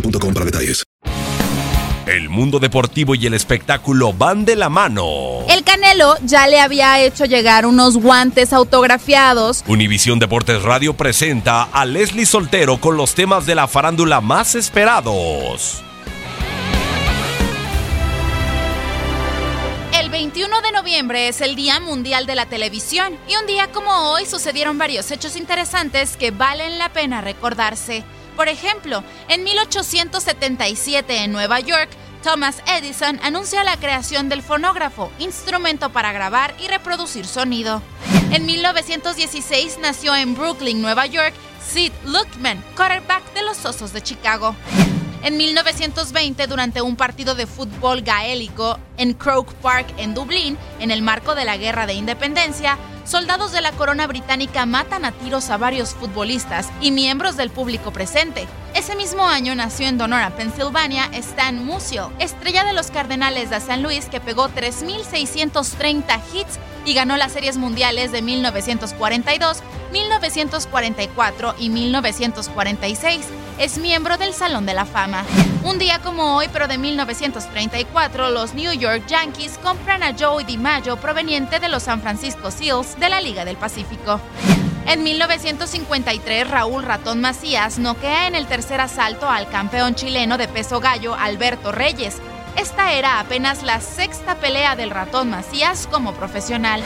boostmobile.com para detalles. El mundo deportivo y el espectáculo van de la mano. El Canelo ya le había hecho llegar unos guantes autografiados. Univisión Deportes Radio presenta a Leslie Soltero con los temas de la farándula más esperados. El 21 de noviembre es el Día Mundial de la Televisión y un día como hoy sucedieron varios hechos interesantes que valen la pena recordarse. Por ejemplo, en 1877 en Nueva York, Thomas Edison anuncia la creación del fonógrafo, instrumento para grabar y reproducir sonido. En 1916 nació en Brooklyn, Nueva York, Sid Luckman, quarterback de los Osos de Chicago. En 1920, durante un partido de fútbol gaélico en Croke Park, en Dublín, en el marco de la Guerra de Independencia, soldados de la corona británica matan a tiros a varios futbolistas y miembros del público presente. Ese mismo año nació en Donora, Pensilvania, Stan Musial, estrella de los Cardenales de San Luis que pegó 3.630 hits y ganó las series mundiales de 1942, 1944 y 1946. Es miembro del Salón de la Fama. Un día como hoy, pero de 1934, los New York Yankees compran a Joey DiMaggio proveniente de los San Francisco Seals de la Liga del Pacífico. En 1953, Raúl Ratón Macías noquea en el tercer asalto al campeón chileno de peso gallo Alberto Reyes. Esta era apenas la sexta pelea del Ratón Macías como profesional.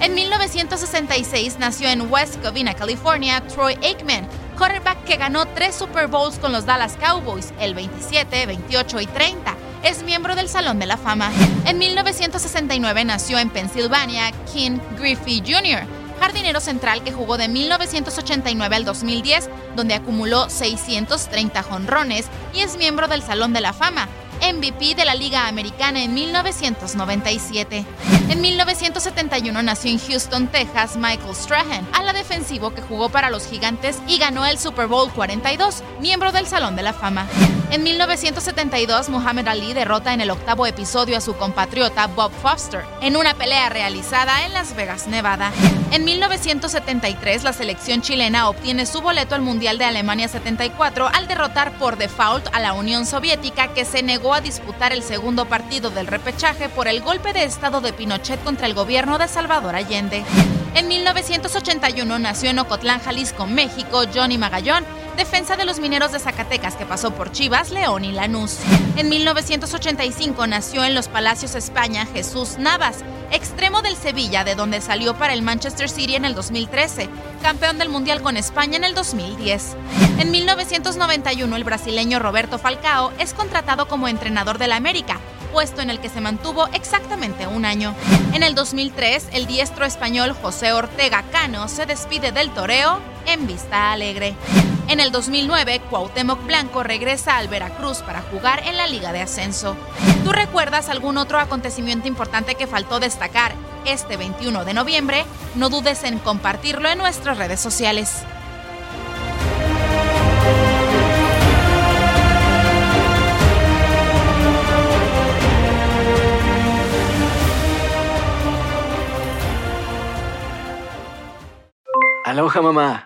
En 1966 nació en West Covina, California, Troy Aikman, quarterback que ganó tres Super Bowls con los Dallas Cowboys, el 27, 28 y 30. Es miembro del Salón de la Fama. En 1969 nació en Pensilvania King Griffey Jr., jardinero central que jugó de 1989 al 2010, donde acumuló 630 jonrones y es miembro del Salón de la Fama. MVP de la Liga Americana en 1997. En 1971 nació en Houston, Texas, Michael Strahan, ala defensivo que jugó para los Gigantes y ganó el Super Bowl 42, miembro del Salón de la Fama. En 1972, Muhammad Ali derrota en el octavo episodio a su compatriota Bob Foster en una pelea realizada en Las Vegas, Nevada. En 1973, la selección chilena obtiene su boleto al Mundial de Alemania 74 al derrotar por default a la Unión Soviética que se negó a disputar el segundo partido del repechaje por el golpe de estado de Pinochet contra el gobierno de Salvador Allende. En 1981 nació en Ocotlán, Jalisco, México, Johnny Magallón, defensa de los mineros de Zacatecas que pasó por Chivas, León y Lanús. En 1985 nació en Los Palacios, España, Jesús Navas, extremo del Sevilla, de donde salió para el Manchester City en el 2013, campeón del Mundial con España en el 2010. En 1991 el brasileño Roberto Falcao es contratado como entrenador del América, puesto en el que se mantuvo exactamente un año. En el 2003, el diestro español José Ortega Cano se despide del toreo en Vista Alegre. En el 2009, Cuauhtémoc Blanco regresa al Veracruz para jugar en la Liga de Ascenso. ¿Tú recuerdas algún otro acontecimiento importante que faltó destacar este 21 de noviembre? No dudes en compartirlo en nuestras redes sociales. Aloha mamá.